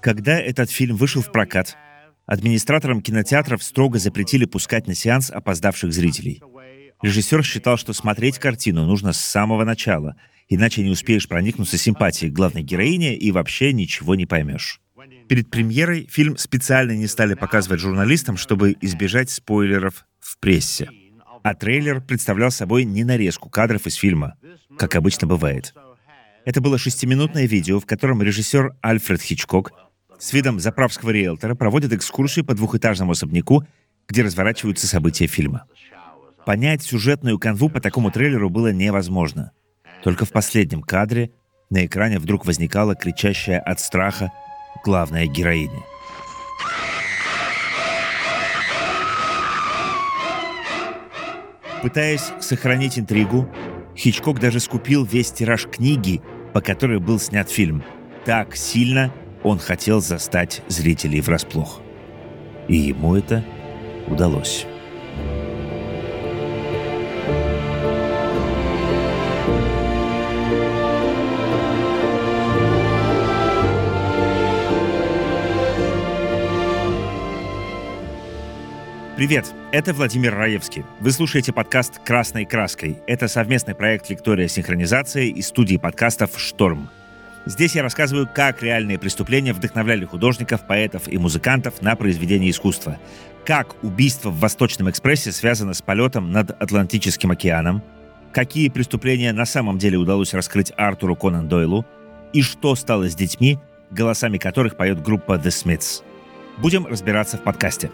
Когда этот фильм вышел в прокат, администраторам кинотеатров строго запретили пускать на сеанс опоздавших зрителей. Режиссер считал, что смотреть картину нужно с самого начала, иначе не успеешь проникнуться симпатией главной героине и вообще ничего не поймешь. Перед премьерой фильм специально не стали показывать журналистам, чтобы избежать спойлеров в прессе. А трейлер представлял собой не нарезку кадров из фильма, как обычно бывает. Это было шестиминутное видео, в котором режиссер Альфред Хичкок с видом заправского риэлтора проводит экскурсию по двухэтажному особняку, где разворачиваются события фильма. Понять сюжетную канву по такому трейлеру было невозможно. Только в последнем кадре на экране вдруг возникала кричащая от страха главная героиня. Пытаясь сохранить интригу, Хичкок даже скупил весь тираж книги, по которой был снят фильм. Так сильно он хотел застать зрителей врасплох. И ему это удалось. Привет, это Владимир Раевский. Вы слушаете подкаст «Красной краской». Это совместный проект «Виктория Синхронизация» и студии подкастов «Шторм». Здесь я рассказываю, как реальные преступления вдохновляли художников, поэтов и музыкантов на произведение искусства. Как убийство в Восточном экспрессе связано с полетом над Атлантическим океаном. Какие преступления на самом деле удалось раскрыть Артуру Конан Дойлу. И что стало с детьми, голосами которых поет группа The Smiths. Будем разбираться в подкасте.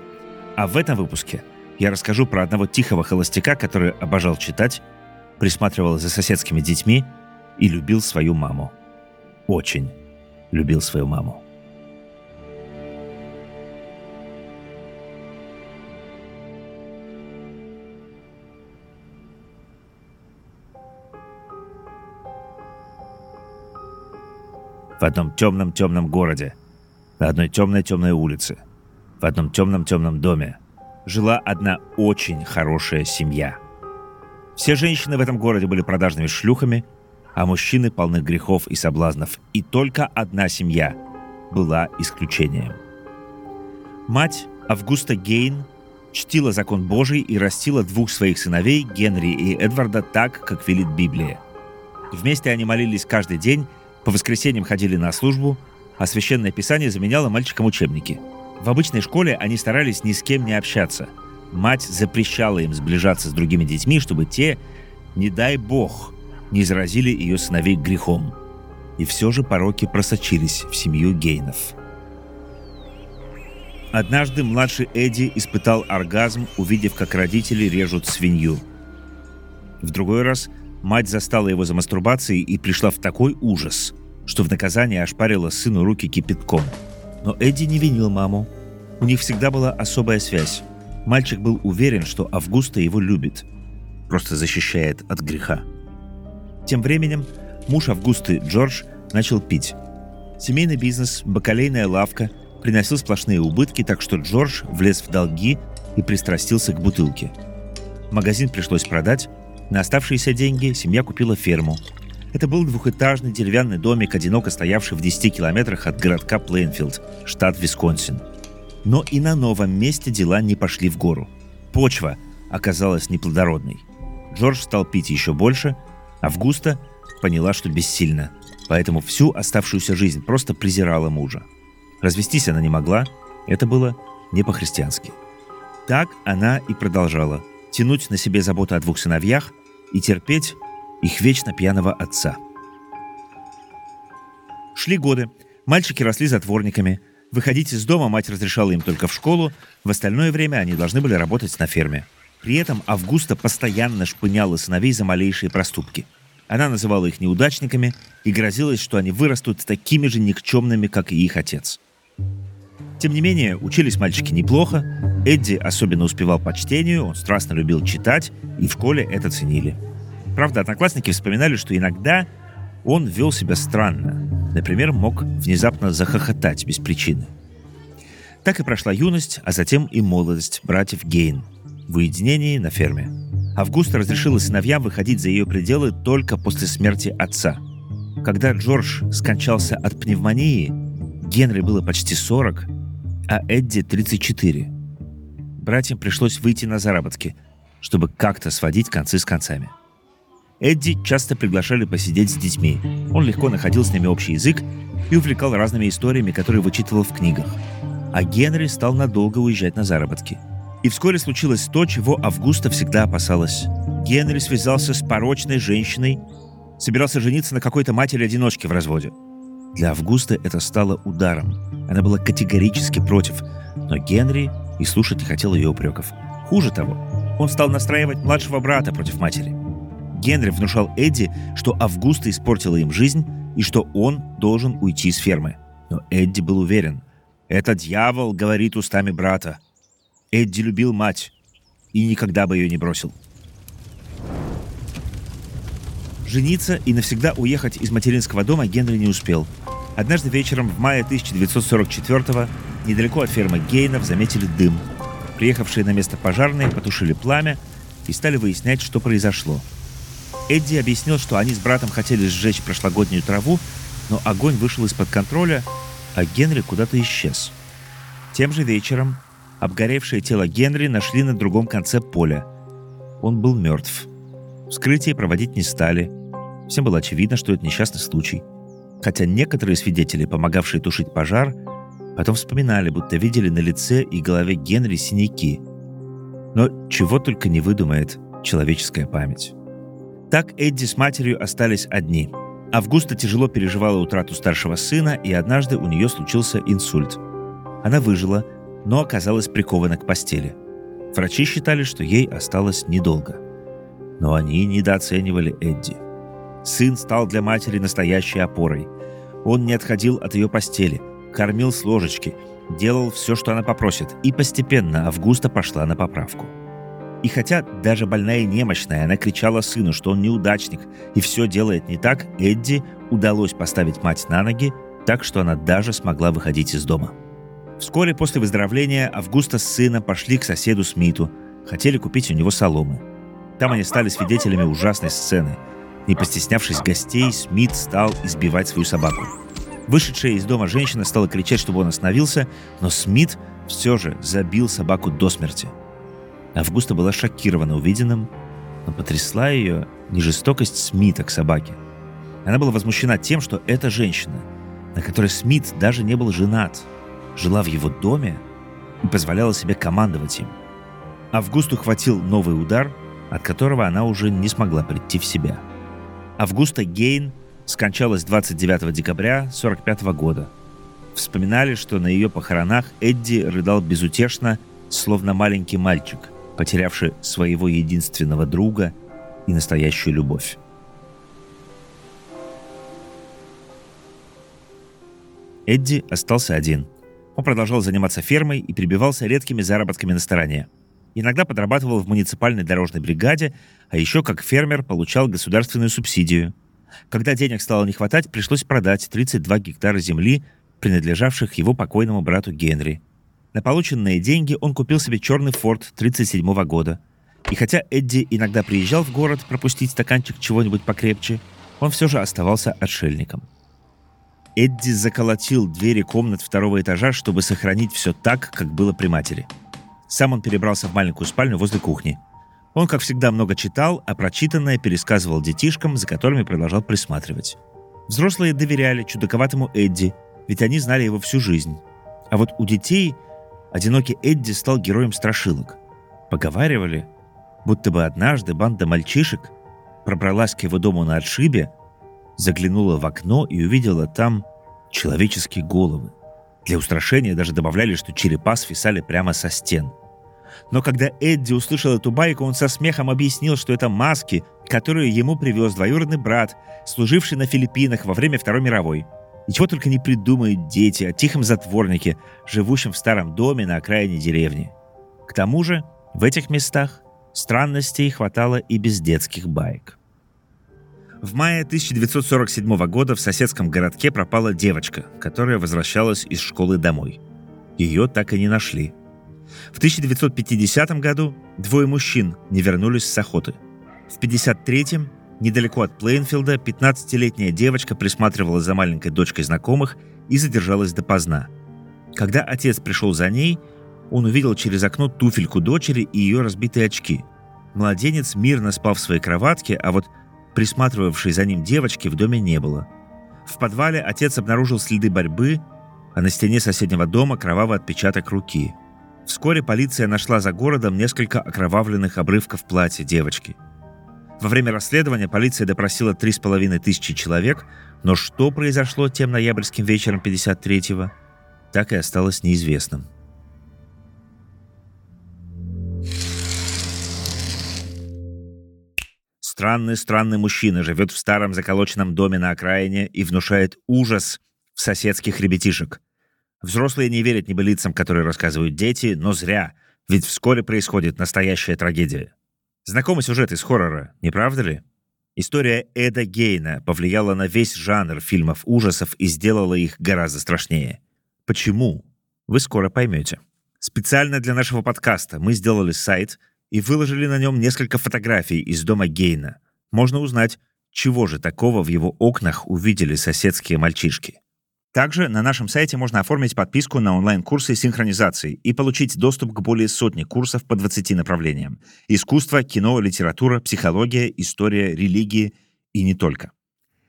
А в этом выпуске я расскажу про одного тихого холостяка, который обожал читать, присматривал за соседскими детьми и любил свою маму. Очень любил свою маму. В одном темном-темном городе, на одной темной-темной улице – в одном темном-темном доме жила одна очень хорошая семья. Все женщины в этом городе были продажными шлюхами, а мужчины полны грехов и соблазнов. И только одна семья была исключением. Мать Августа Гейн чтила закон Божий и растила двух своих сыновей, Генри и Эдварда, так, как велит Библия. Вместе они молились каждый день, по воскресеньям ходили на службу, а священное писание заменяло мальчикам учебники – в обычной школе они старались ни с кем не общаться. Мать запрещала им сближаться с другими детьми, чтобы те, не дай бог, не заразили ее сыновей грехом. И все же пороки просочились в семью Гейнов. Однажды младший Эдди испытал оргазм, увидев, как родители режут свинью. В другой раз мать застала его за мастурбацией и пришла в такой ужас, что в наказание ошпарила сыну руки кипятком – но Эдди не винил маму. У них всегда была особая связь. Мальчик был уверен, что Августа его любит. Просто защищает от греха. Тем временем муж Августы, Джордж, начал пить. Семейный бизнес, бакалейная лавка приносил сплошные убытки, так что Джордж влез в долги и пристрастился к бутылке. Магазин пришлось продать. На оставшиеся деньги семья купила ферму, это был двухэтажный деревянный домик, одиноко стоявший в 10 километрах от городка Плейнфилд, штат Висконсин. Но и на новом месте дела не пошли в гору. Почва оказалась неплодородной. Джордж стал пить еще больше, Августа поняла, что бессильна, поэтому всю оставшуюся жизнь просто презирала мужа. Развестись она не могла, это было не по-христиански. Так она и продолжала тянуть на себе заботу о двух сыновьях и терпеть их вечно пьяного отца. Шли годы. Мальчики росли затворниками. Выходить из дома мать разрешала им только в школу, в остальное время они должны были работать на ферме. При этом Августа постоянно шпыняла сыновей за малейшие проступки. Она называла их неудачниками и грозилась, что они вырастут такими же никчемными, как и их отец. Тем не менее, учились мальчики неплохо. Эдди особенно успевал по чтению, он страстно любил читать, и в школе это ценили. Правда, одноклассники вспоминали, что иногда он вел себя странно. Например, мог внезапно захохотать без причины. Так и прошла юность, а затем и молодость братьев Гейн в уединении на ферме. Августа разрешила сыновьям выходить за ее пределы только после смерти отца. Когда Джордж скончался от пневмонии, Генри было почти 40, а Эдди 34. Братьям пришлось выйти на заработки, чтобы как-то сводить концы с концами. Эдди часто приглашали посидеть с детьми. Он легко находил с ними общий язык и увлекал разными историями, которые вычитывал в книгах. А Генри стал надолго уезжать на заработки. И вскоре случилось то, чего Августа всегда опасалась. Генри связался с порочной женщиной, собирался жениться на какой-то матери-одиночке в разводе. Для Августа это стало ударом. Она была категорически против, но Генри и слушать не хотел ее упреков. Хуже того, он стал настраивать младшего брата против матери. Генри внушал Эдди, что Августа испортила им жизнь и что он должен уйти с фермы. Но Эдди был уверен. «Это дьявол говорит устами брата». Эдди любил мать и никогда бы ее не бросил. Жениться и навсегда уехать из материнского дома Генри не успел. Однажды вечером в мае 1944-го недалеко от фермы Гейнов заметили дым. Приехавшие на место пожарные потушили пламя и стали выяснять, что произошло. Эдди объяснил, что они с братом хотели сжечь прошлогоднюю траву, но огонь вышел из-под контроля, а Генри куда-то исчез. Тем же вечером обгоревшее тело Генри нашли на другом конце поля. Он был мертв. Вскрытие проводить не стали – Всем было очевидно, что это несчастный случай. Хотя некоторые свидетели, помогавшие тушить пожар, потом вспоминали, будто видели на лице и голове Генри синяки. Но чего только не выдумает человеческая память. Так Эдди с матерью остались одни. Августа тяжело переживала утрату старшего сына, и однажды у нее случился инсульт. Она выжила, но оказалась прикована к постели. Врачи считали, что ей осталось недолго. Но они недооценивали Эдди. Сын стал для матери настоящей опорой. Он не отходил от ее постели, кормил с ложечки, делал все, что она попросит, и постепенно Августа пошла на поправку. И хотя даже больная и немощная, она кричала сыну, что он неудачник и все делает не так, Эдди удалось поставить мать на ноги, так что она даже смогла выходить из дома. Вскоре после выздоровления Августа с сыном пошли к соседу Смиту, хотели купить у него соломы. Там они стали свидетелями ужасной сцены – не постеснявшись гостей, Смит стал избивать свою собаку. Вышедшая из дома женщина стала кричать, чтобы он остановился, но Смит все же забил собаку до смерти. Августа была шокирована увиденным, но потрясла ее не жестокость Смита к собаке. Она была возмущена тем, что эта женщина, на которой Смит даже не был женат, жила в его доме и позволяла себе командовать им. Августу хватил новый удар, от которого она уже не смогла прийти в себя – Августа Гейн скончалась 29 декабря 1945 года. Вспоминали, что на ее похоронах Эдди рыдал безутешно, словно маленький мальчик, потерявший своего единственного друга и настоящую любовь. Эдди остался один. Он продолжал заниматься фермой и прибивался редкими заработками на стороне – Иногда подрабатывал в муниципальной дорожной бригаде, а еще как фермер получал государственную субсидию. Когда денег стало не хватать, пришлось продать 32 гектара земли, принадлежавших его покойному брату Генри. На полученные деньги он купил себе черный форт 37 года. И хотя Эдди иногда приезжал в город пропустить стаканчик чего-нибудь покрепче, он все же оставался отшельником. Эдди заколотил двери комнат второго этажа, чтобы сохранить все так, как было при матери – сам он перебрался в маленькую спальню возле кухни. Он, как всегда, много читал, а прочитанное пересказывал детишкам, за которыми продолжал присматривать. Взрослые доверяли чудаковатому Эдди, ведь они знали его всю жизнь. А вот у детей одинокий Эдди стал героем страшилок. Поговаривали, будто бы однажды банда мальчишек пробралась к его дому на отшибе, заглянула в окно и увидела там человеческие головы. Для устрашения даже добавляли, что черепа свисали прямо со стен. Но когда Эдди услышал эту байку, он со смехом объяснил, что это маски, которые ему привез двоюродный брат, служивший на Филиппинах во время Второй мировой. И чего только не придумают дети о тихом затворнике, живущем в старом доме на окраине деревни. К тому же, в этих местах странностей хватало и без детских баек. В мае 1947 года в соседском городке пропала девочка, которая возвращалась из школы домой. Ее так и не нашли. В 1950 году двое мужчин не вернулись с охоты. В 1953-м Недалеко от Плейнфилда 15-летняя девочка присматривала за маленькой дочкой знакомых и задержалась допоздна. Когда отец пришел за ней, он увидел через окно туфельку дочери и ее разбитые очки. Младенец мирно спал в своей кроватке, а вот присматривавшей за ним девочки в доме не было. В подвале отец обнаружил следы борьбы, а на стене соседнего дома кровавый отпечаток руки. Вскоре полиция нашла за городом несколько окровавленных обрывков платья девочки. Во время расследования полиция допросила три с половиной тысячи человек, но что произошло тем ноябрьским вечером 53-го, так и осталось неизвестным. Странный-странный мужчина живет в старом заколоченном доме на окраине и внушает ужас в соседских ребятишек. Взрослые не верят небылицам, которые рассказывают дети, но зря, ведь вскоре происходит настоящая трагедия. Знакомый сюжет из хоррора, не правда ли? История Эда Гейна повлияла на весь жанр фильмов ужасов и сделала их гораздо страшнее. Почему? Вы скоро поймете. Специально для нашего подкаста мы сделали сайт — и выложили на нем несколько фотографий из дома Гейна. Можно узнать, чего же такого в его окнах увидели соседские мальчишки. Также на нашем сайте можно оформить подписку на онлайн-курсы синхронизации и получить доступ к более сотни курсов по 20 направлениям. Искусство, кино, литература, психология, история, религии и не только.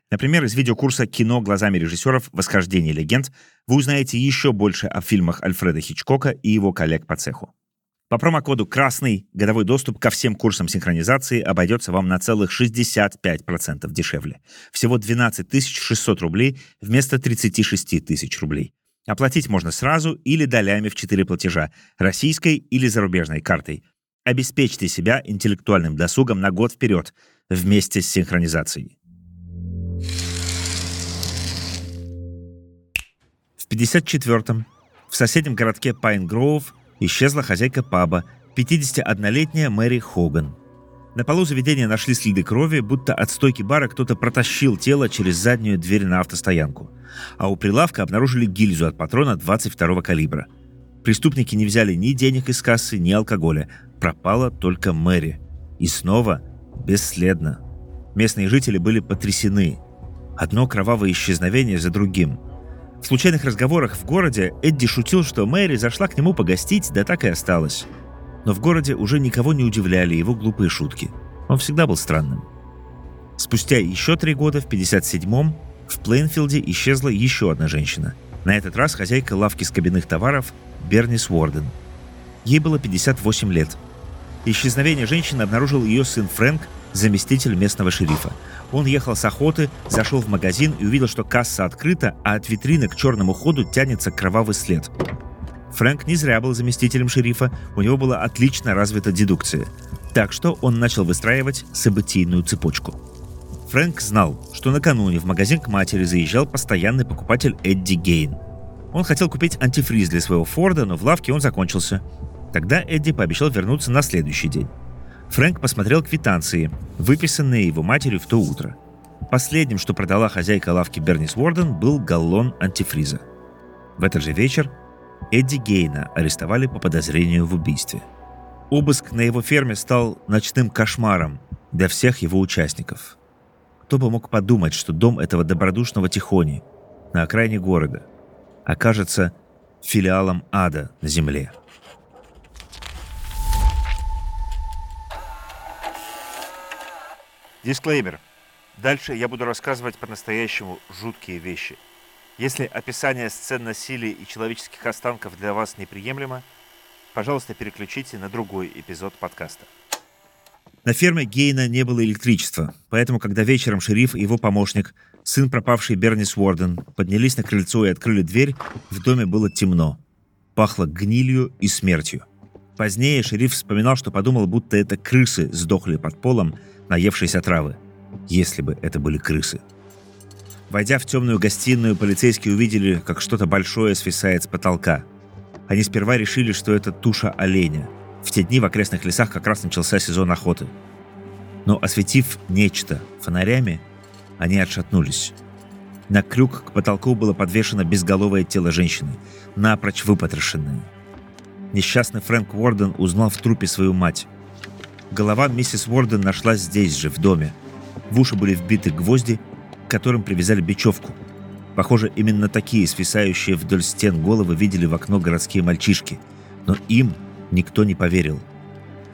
Например, из видеокурса «Кино глазами режиссеров. Восхождение легенд» вы узнаете еще больше о фильмах Альфреда Хичкока и его коллег по цеху. По промокоду «Красный» годовой доступ ко всем курсам синхронизации обойдется вам на целых 65% дешевле. Всего 12 600 рублей вместо 36 тысяч рублей. Оплатить можно сразу или долями в 4 платежа, российской или зарубежной картой. Обеспечьте себя интеллектуальным досугом на год вперед вместе с синхронизацией. В 54-м в соседнем городке Пайн-Гроув исчезла хозяйка паба, 51-летняя Мэри Хоган. На полу заведения нашли следы крови, будто от стойки бара кто-то протащил тело через заднюю дверь на автостоянку. А у прилавка обнаружили гильзу от патрона 22 калибра. Преступники не взяли ни денег из кассы, ни алкоголя. Пропала только Мэри. И снова бесследно. Местные жители были потрясены. Одно кровавое исчезновение за другим – в случайных разговорах в городе Эдди шутил, что Мэри зашла к нему погостить, да так и осталась. Но в городе уже никого не удивляли его глупые шутки. Он всегда был странным. Спустя еще три года, в 57-м, в Плейнфилде исчезла еще одна женщина. На этот раз хозяйка лавки с кабинных товаров Бернис Уорден. Ей было 58 лет. Исчезновение женщины обнаружил ее сын Фрэнк, заместитель местного шерифа. Он ехал с охоты, зашел в магазин и увидел, что касса открыта, а от витрины к черному ходу тянется кровавый след. Фрэнк не зря был заместителем шерифа, у него была отлично развита дедукция. Так что он начал выстраивать событийную цепочку. Фрэнк знал, что накануне в магазин к матери заезжал постоянный покупатель Эдди Гейн. Он хотел купить антифриз для своего Форда, но в лавке он закончился. Тогда Эдди пообещал вернуться на следующий день. Фрэнк посмотрел квитанции, выписанные его матерью в то утро. Последним, что продала хозяйка лавки Бернис Уорден, был галлон антифриза. В этот же вечер Эдди Гейна арестовали по подозрению в убийстве. Обыск на его ферме стал ночным кошмаром для всех его участников. Кто бы мог подумать, что дом этого добродушного Тихони на окраине города окажется филиалом ада на земле. Дисклеймер. Дальше я буду рассказывать по-настоящему жуткие вещи. Если описание сцен насилия и человеческих останков для вас неприемлемо, пожалуйста, переключите на другой эпизод подкаста. На ферме Гейна не было электричества, поэтому, когда вечером шериф и его помощник, сын пропавший Бернис Уорден, поднялись на крыльцо и открыли дверь, в доме было темно. Пахло гнилью и смертью. Позднее шериф вспоминал, что подумал, будто это крысы сдохли под полом, наевшиеся травы, если бы это были крысы. Войдя в темную гостиную, полицейские увидели, как что-то большое свисает с потолка. Они сперва решили, что это туша оленя. В те дни в окрестных лесах как раз начался сезон охоты. Но осветив нечто фонарями, они отшатнулись. На крюк к потолку было подвешено безголовое тело женщины, напрочь выпотрошенное. Несчастный Фрэнк Уорден узнал в трупе свою мать. Голова миссис Уорден нашлась здесь же, в доме. В уши были вбиты гвозди, к которым привязали бечевку. Похоже, именно такие свисающие вдоль стен головы видели в окно городские мальчишки. Но им никто не поверил.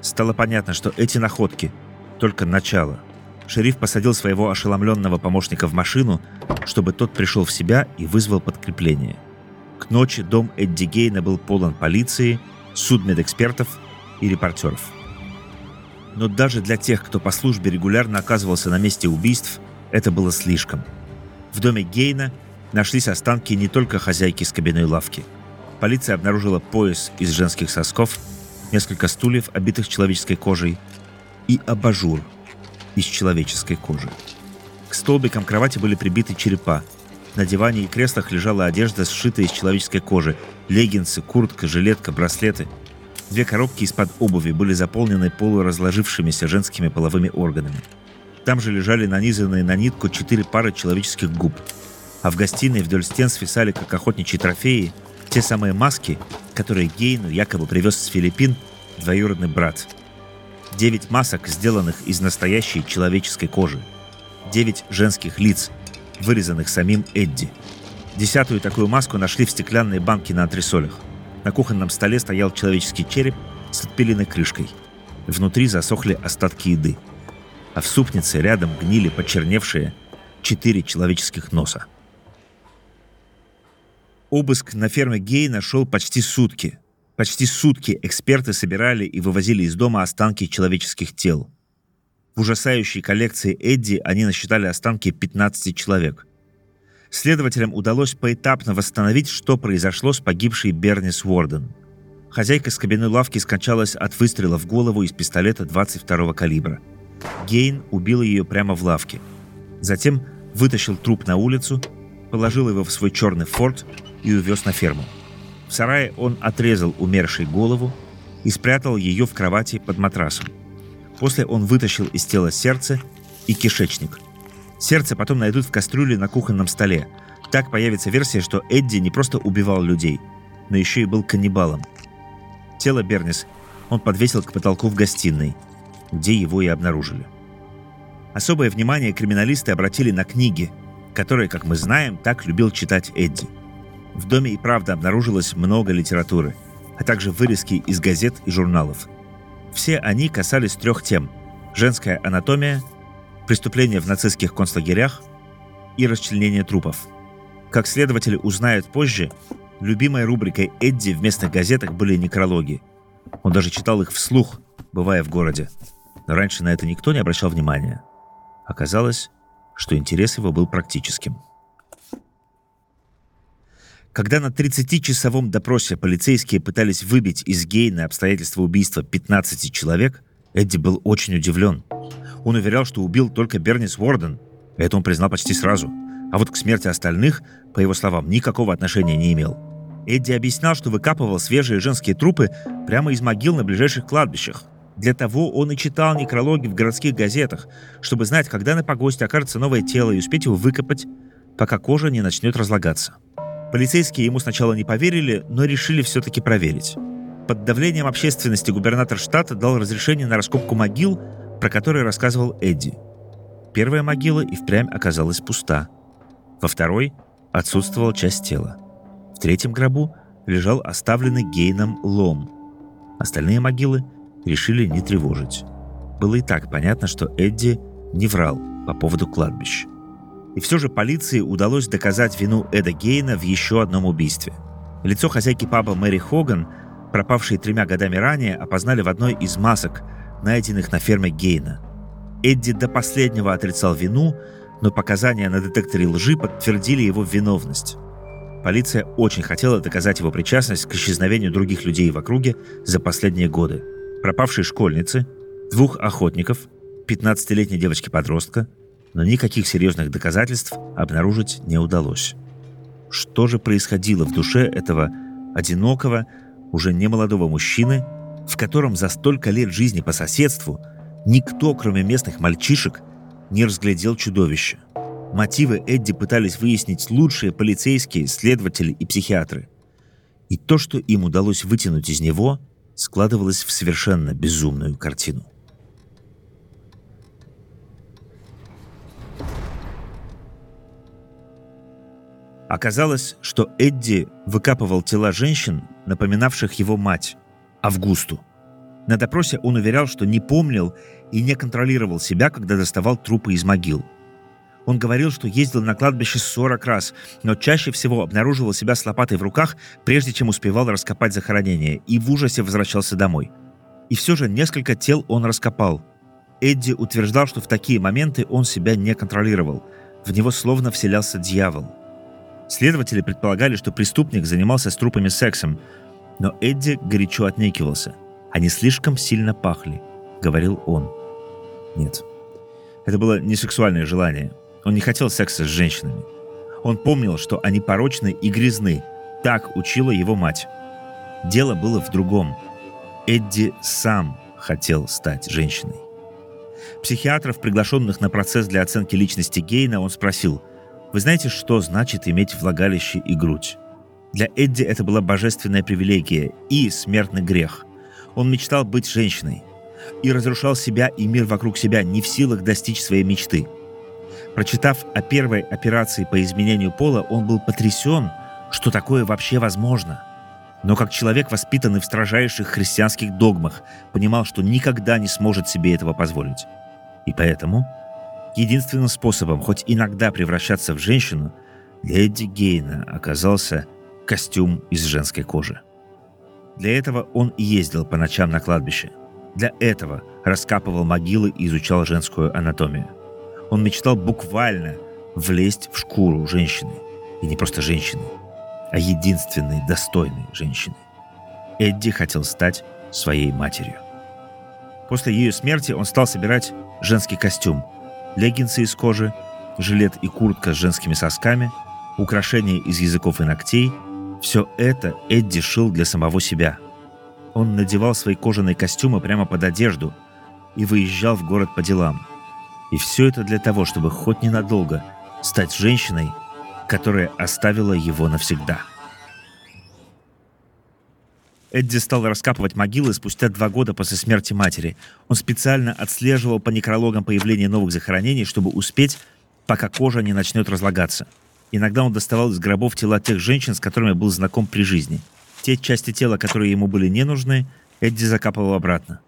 Стало понятно, что эти находки — только начало. Шериф посадил своего ошеломленного помощника в машину, чтобы тот пришел в себя и вызвал подкрепление. К ночи дом Эдди Гейна был полон полиции, судмедэкспертов и репортеров. Но даже для тех, кто по службе регулярно оказывался на месте убийств, это было слишком. В доме Гейна нашлись останки не только хозяйки с кабиной лавки. Полиция обнаружила пояс из женских сосков, несколько стульев, обитых человеческой кожей, и абажур из человеческой кожи. К столбикам кровати были прибиты черепа. На диване и креслах лежала одежда, сшитая из человеческой кожи. Леггинсы, куртка, жилетка, браслеты. Две коробки из-под обуви были заполнены полуразложившимися женскими половыми органами. Там же лежали нанизанные на нитку четыре пары человеческих губ. А в гостиной вдоль стен свисали, как охотничьи трофеи, те самые маски, которые Гейну якобы привез с Филиппин двоюродный брат. Девять масок, сделанных из настоящей человеческой кожи. Девять женских лиц, вырезанных самим Эдди. Десятую такую маску нашли в стеклянной банке на антресолях. На кухонном столе стоял человеческий череп с отпиленной крышкой. Внутри засохли остатки еды. А в супнице рядом гнили почерневшие четыре человеческих носа. Обыск на ферме Гей нашел почти сутки. Почти сутки эксперты собирали и вывозили из дома останки человеческих тел. В ужасающей коллекции Эдди они насчитали останки 15 человек. Следователям удалось поэтапно восстановить, что произошло с погибшей Бернис Уорден. Хозяйка с кабиной лавки скончалась от выстрела в голову из пистолета 22 калибра. Гейн убил ее прямо в лавке. Затем вытащил труп на улицу, положил его в свой черный форт и увез на ферму. В сарае он отрезал умершей голову и спрятал ее в кровати под матрасом. После он вытащил из тела сердце и кишечник. Сердце потом найдут в кастрюле на кухонном столе. Так появится версия, что Эдди не просто убивал людей, но еще и был каннибалом. Тело Бернис он подвесил к потолку в гостиной, где его и обнаружили. Особое внимание криминалисты обратили на книги, которые, как мы знаем, так любил читать Эдди – в доме и правда обнаружилось много литературы, а также вырезки из газет и журналов. Все они касались трех тем – женская анатомия, преступления в нацистских концлагерях и расчленение трупов. Как следователи узнают позже, любимой рубрикой Эдди в местных газетах были некрологи. Он даже читал их вслух, бывая в городе. Но раньше на это никто не обращал внимания. Оказалось, что интерес его был практическим – когда на 30-часовом допросе полицейские пытались выбить из Гейна обстоятельства убийства 15 человек, Эдди был очень удивлен. Он уверял, что убил только Бернис Уорден. Это он признал почти сразу. А вот к смерти остальных, по его словам, никакого отношения не имел. Эдди объяснял, что выкапывал свежие женские трупы прямо из могил на ближайших кладбищах. Для того он и читал некрологи в городских газетах, чтобы знать, когда на погосте окажется новое тело и успеть его выкопать, пока кожа не начнет разлагаться. Полицейские ему сначала не поверили, но решили все-таки проверить. Под давлением общественности губернатор штата дал разрешение на раскопку могил, про которые рассказывал Эдди. Первая могила и впрямь оказалась пуста. Во второй отсутствовала часть тела. В третьем гробу лежал оставленный Гейном лом. Остальные могилы решили не тревожить. Было и так понятно, что Эдди не врал по поводу кладбища. И все же полиции удалось доказать вину Эда Гейна в еще одном убийстве. Лицо хозяйки паба Мэри Хоган, пропавшей тремя годами ранее, опознали в одной из масок, найденных на ферме Гейна. Эдди до последнего отрицал вину, но показания на детекторе лжи подтвердили его виновность. Полиция очень хотела доказать его причастность к исчезновению других людей в округе за последние годы. Пропавшей школьницы, двух охотников, 15-летней девочки-подростка – но никаких серьезных доказательств обнаружить не удалось. Что же происходило в душе этого одинокого, уже немолодого мужчины, в котором за столько лет жизни по соседству никто, кроме местных мальчишек, не разглядел чудовище? Мотивы Эдди пытались выяснить лучшие полицейские, следователи и психиатры. И то, что им удалось вытянуть из него, складывалось в совершенно безумную картину. Оказалось, что Эдди выкапывал тела женщин, напоминавших его мать, Августу. На допросе он уверял, что не помнил и не контролировал себя, когда доставал трупы из могил. Он говорил, что ездил на кладбище 40 раз, но чаще всего обнаруживал себя с лопатой в руках, прежде чем успевал раскопать захоронение, и в ужасе возвращался домой. И все же несколько тел он раскопал. Эдди утверждал, что в такие моменты он себя не контролировал. В него словно вселялся дьявол – Следователи предполагали, что преступник занимался с трупами сексом, но Эдди горячо отнекивался. «Они слишком сильно пахли», — говорил он. Нет, это было не сексуальное желание. Он не хотел секса с женщинами. Он помнил, что они порочны и грязны. Так учила его мать. Дело было в другом. Эдди сам хотел стать женщиной. Психиатров, приглашенных на процесс для оценки личности Гейна, он спросил, вы знаете, что значит иметь влагалище и грудь? Для Эдди это была божественная привилегия и смертный грех. Он мечтал быть женщиной и разрушал себя и мир вокруг себя, не в силах достичь своей мечты. Прочитав о первой операции по изменению пола, он был потрясен, что такое вообще возможно. Но как человек, воспитанный в строжайших христианских догмах, понимал, что никогда не сможет себе этого позволить. И поэтому Единственным способом хоть иногда превращаться в женщину для Эдди Гейна оказался костюм из женской кожи. Для этого он ездил по ночам на кладбище. Для этого раскапывал могилы и изучал женскую анатомию. Он мечтал буквально влезть в шкуру женщины. И не просто женщины, а единственной достойной женщины. Эдди хотел стать своей матерью. После ее смерти он стал собирать женский костюм – леггинсы из кожи, жилет и куртка с женскими сосками, украшения из языков и ногтей – все это Эдди шил для самого себя. Он надевал свои кожаные костюмы прямо под одежду и выезжал в город по делам. И все это для того, чтобы хоть ненадолго стать женщиной, которая оставила его навсегда. Эдди стал раскапывать могилы спустя два года после смерти матери. Он специально отслеживал по некрологам появление новых захоронений, чтобы успеть, пока кожа не начнет разлагаться. Иногда он доставал из гробов тела тех женщин, с которыми был знаком при жизни. Те части тела, которые ему были не нужны, Эдди закапывал обратно.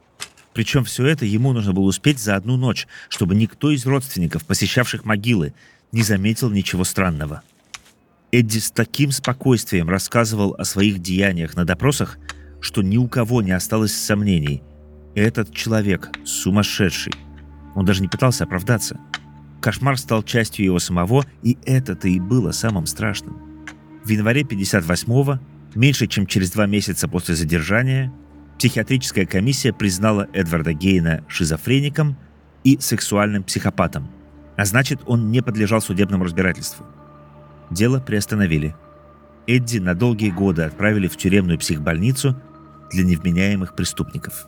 Причем все это ему нужно было успеть за одну ночь, чтобы никто из родственников, посещавших могилы, не заметил ничего странного. Эдди с таким спокойствием рассказывал о своих деяниях на допросах, что ни у кого не осталось сомнений. Этот человек сумасшедший. Он даже не пытался оправдаться. Кошмар стал частью его самого, и это-то и было самым страшным. В январе 58-го, меньше чем через два месяца после задержания, психиатрическая комиссия признала Эдварда Гейна шизофреником и сексуальным психопатом, а значит, он не подлежал судебному разбирательству – дело приостановили. Эдди на долгие годы отправили в тюремную психбольницу для невменяемых преступников.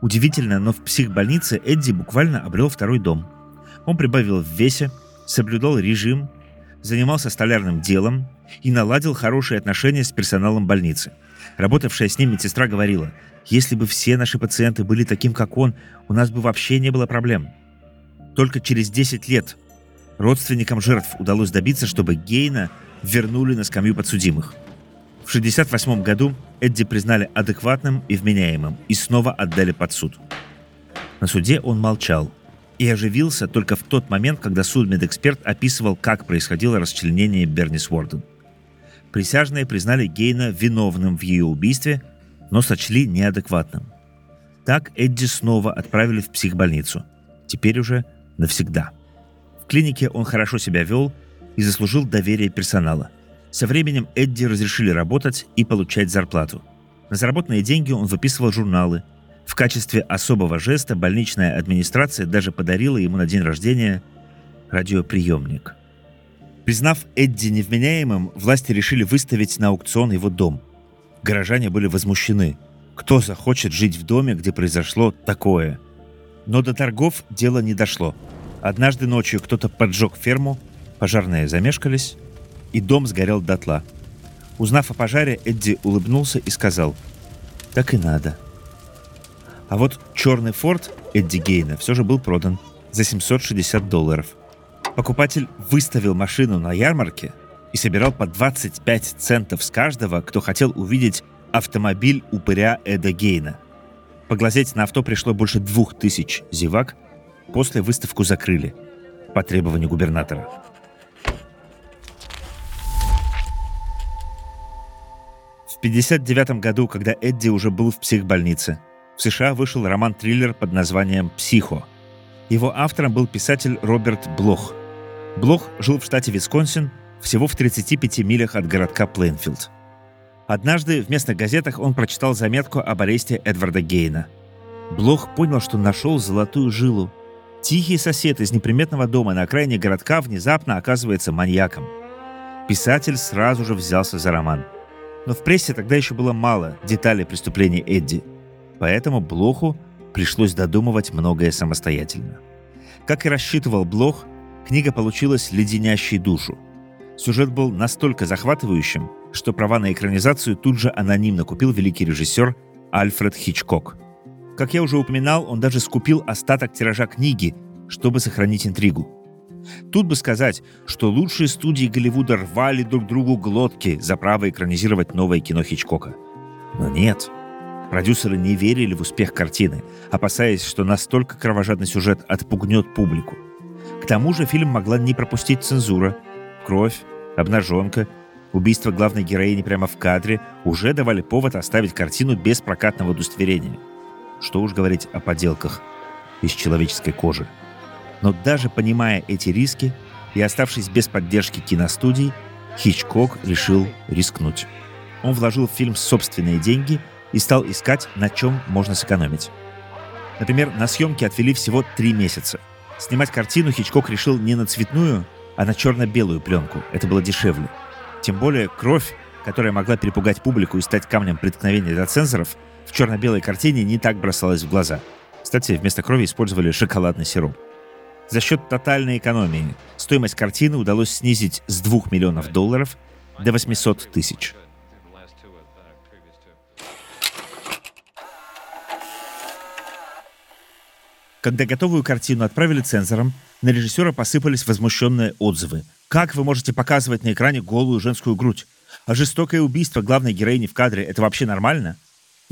Удивительно, но в психбольнице Эдди буквально обрел второй дом. Он прибавил в весе, соблюдал режим, занимался столярным делом и наладил хорошие отношения с персоналом больницы. Работавшая с ним медсестра говорила, если бы все наши пациенты были таким, как он, у нас бы вообще не было проблем. Только через 10 лет Родственникам жертв удалось добиться, чтобы Гейна вернули на скамью подсудимых. В 1968 году Эдди признали адекватным и вменяемым и снова отдали под суд. На суде он молчал и оживился только в тот момент, когда судмедэксперт описывал, как происходило расчленение Бернис Уорден. Присяжные признали Гейна виновным в ее убийстве, но сочли неадекватным. Так Эдди снова отправили в психбольницу. Теперь уже навсегда – клинике он хорошо себя вел и заслужил доверие персонала. Со временем Эдди разрешили работать и получать зарплату. На заработанные деньги он выписывал журналы. В качестве особого жеста больничная администрация даже подарила ему на день рождения радиоприемник. Признав Эдди невменяемым, власти решили выставить на аукцион его дом. Горожане были возмущены. Кто захочет жить в доме, где произошло такое? Но до торгов дело не дошло – Однажды ночью кто-то поджег ферму, пожарные замешкались, и дом сгорел дотла. Узнав о пожаре, Эдди улыбнулся и сказал «Так и надо». А вот черный форт Эдди Гейна все же был продан за 760 долларов. Покупатель выставил машину на ярмарке и собирал по 25 центов с каждого, кто хотел увидеть автомобиль упыря Эда Гейна. Поглазеть на авто пришло больше двух тысяч зевак, после выставку закрыли по требованию губернатора. В 1959 году, когда Эдди уже был в психбольнице, в США вышел роман-триллер под названием «Психо». Его автором был писатель Роберт Блох. Блох жил в штате Висконсин, всего в 35 милях от городка Плейнфилд. Однажды в местных газетах он прочитал заметку об аресте Эдварда Гейна. Блох понял, что нашел золотую жилу. Тихий сосед из неприметного дома на окраине городка внезапно оказывается маньяком. Писатель сразу же взялся за роман. Но в прессе тогда еще было мало деталей преступлений Эдди. Поэтому Блоху пришлось додумывать многое самостоятельно. Как и рассчитывал Блох, книга получилась леденящей душу. Сюжет был настолько захватывающим, что права на экранизацию тут же анонимно купил великий режиссер Альфред Хичкок. Как я уже упоминал, он даже скупил остаток тиража книги, чтобы сохранить интригу. Тут бы сказать, что лучшие студии Голливуда рвали друг другу глотки за право экранизировать новое кино Хичкока. Но нет. Продюсеры не верили в успех картины, опасаясь, что настолько кровожадный сюжет отпугнет публику. К тому же фильм могла не пропустить цензура. Кровь, обнаженка, убийство главной героини прямо в кадре уже давали повод оставить картину без прокатного удостоверения. Что уж говорить о поделках из человеческой кожи. Но даже понимая эти риски и оставшись без поддержки киностудий, Хичкок решил рискнуть. Он вложил в фильм собственные деньги и стал искать, на чем можно сэкономить. Например, на съемки отвели всего три месяца. Снимать картину Хичкок решил не на цветную, а на черно-белую пленку. Это было дешевле. Тем более кровь, которая могла перепугать публику и стать камнем преткновения для цензоров, в черно-белой картине не так бросалась в глаза. Кстати, вместо крови использовали шоколадный сироп. За счет тотальной экономии стоимость картины удалось снизить с 2 миллионов долларов до 800 тысяч. Когда готовую картину отправили цензорам, на режиссера посыпались возмущенные отзывы. Как вы можете показывать на экране голую женскую грудь? А жестокое убийство главной героини в кадре — это вообще нормально?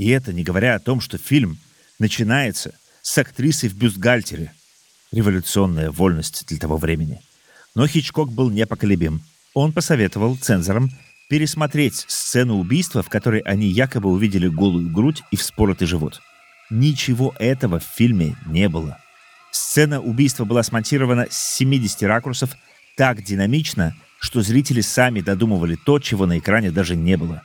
И это не говоря о том, что фильм начинается с актрисы в бюстгальтере — революционная вольность для того времени. Но Хичкок был непоколебим. Он посоветовал цензорам пересмотреть сцену убийства, в которой они якобы увидели голую грудь и вспоротый живот. Ничего этого в фильме не было. Сцена убийства была смонтирована с 70 ракурсов так динамично, что зрители сами додумывали то, чего на экране даже не было.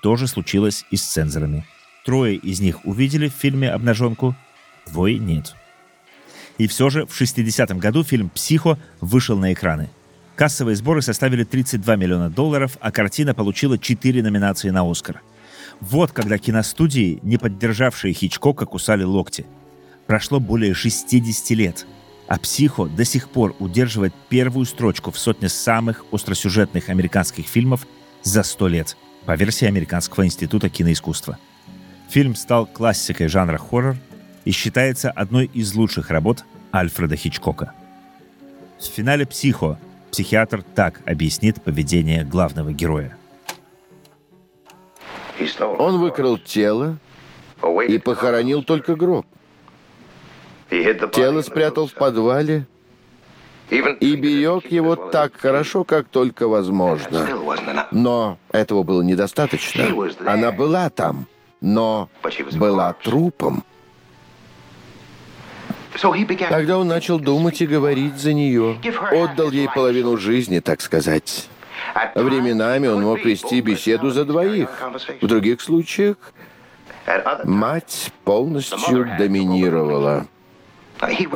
То же случилось и с цензорами. Трое из них увидели в фильме обнаженку, двое нет. И все же в 60-м году фильм «Психо» вышел на экраны. Кассовые сборы составили 32 миллиона долларов, а картина получила 4 номинации на «Оскар». Вот когда киностудии, не поддержавшие Хичкока, кусали локти. Прошло более 60 лет, а «Психо» до сих пор удерживает первую строчку в сотне самых остросюжетных американских фильмов за 100 лет, по версии Американского института киноискусства. Фильм стал классикой жанра хоррор – и считается одной из лучших работ Альфреда Хичкока. В финале «Психо» психиатр так объяснит поведение главного героя. Он выкрал тело и похоронил только гроб. Тело спрятал в подвале и берег его так хорошо, как только возможно. Но этого было недостаточно. Она была там, но была трупом. Тогда он начал думать и говорить за нее. Отдал ей половину жизни, так сказать. Временами он мог вести беседу за двоих. В других случаях мать полностью доминировала.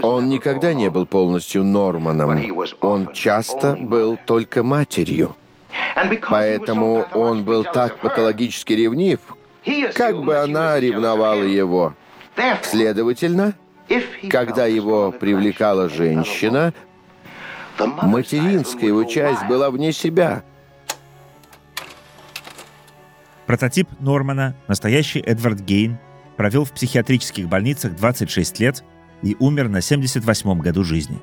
Он никогда не был полностью Норманом. Он часто был только матерью. Поэтому он был так патологически ревнив, как бы она ревновала его. Следовательно, когда его привлекала женщина, материнская его часть была вне себя. Прототип Нормана, настоящий Эдвард Гейн, провел в психиатрических больницах 26 лет и умер на 78-м году жизни.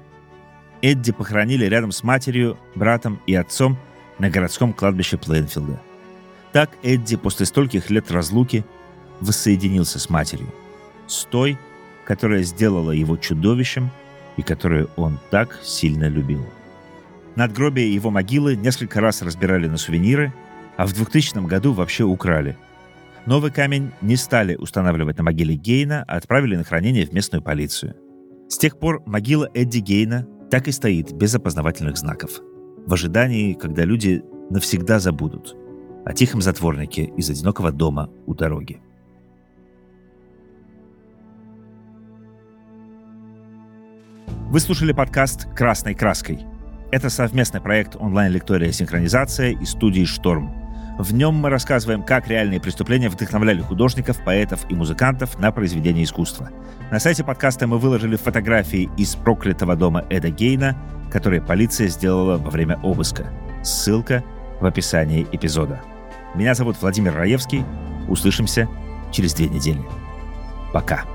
Эдди похоронили рядом с матерью, братом и отцом на городском кладбище Плейнфилда. Так Эдди после стольких лет разлуки воссоединился с матерью, с той, которая сделала его чудовищем и которую он так сильно любил. Надгробие его могилы несколько раз разбирали на сувениры, а в 2000 году вообще украли. Новый камень не стали устанавливать на могиле Гейна, а отправили на хранение в местную полицию. С тех пор могила Эдди Гейна так и стоит без опознавательных знаков, в ожидании, когда люди навсегда забудут о тихом затворнике из одинокого дома у дороги. Вы слушали подкаст «Красной краской». Это совместный проект онлайн-лектория «Синхронизация» и студии «Шторм». В нем мы рассказываем, как реальные преступления вдохновляли художников, поэтов и музыкантов на произведение искусства. На сайте подкаста мы выложили фотографии из проклятого дома Эда Гейна, которые полиция сделала во время обыска. Ссылка в описании эпизода. Меня зовут Владимир Раевский. Услышимся через две недели. Пока.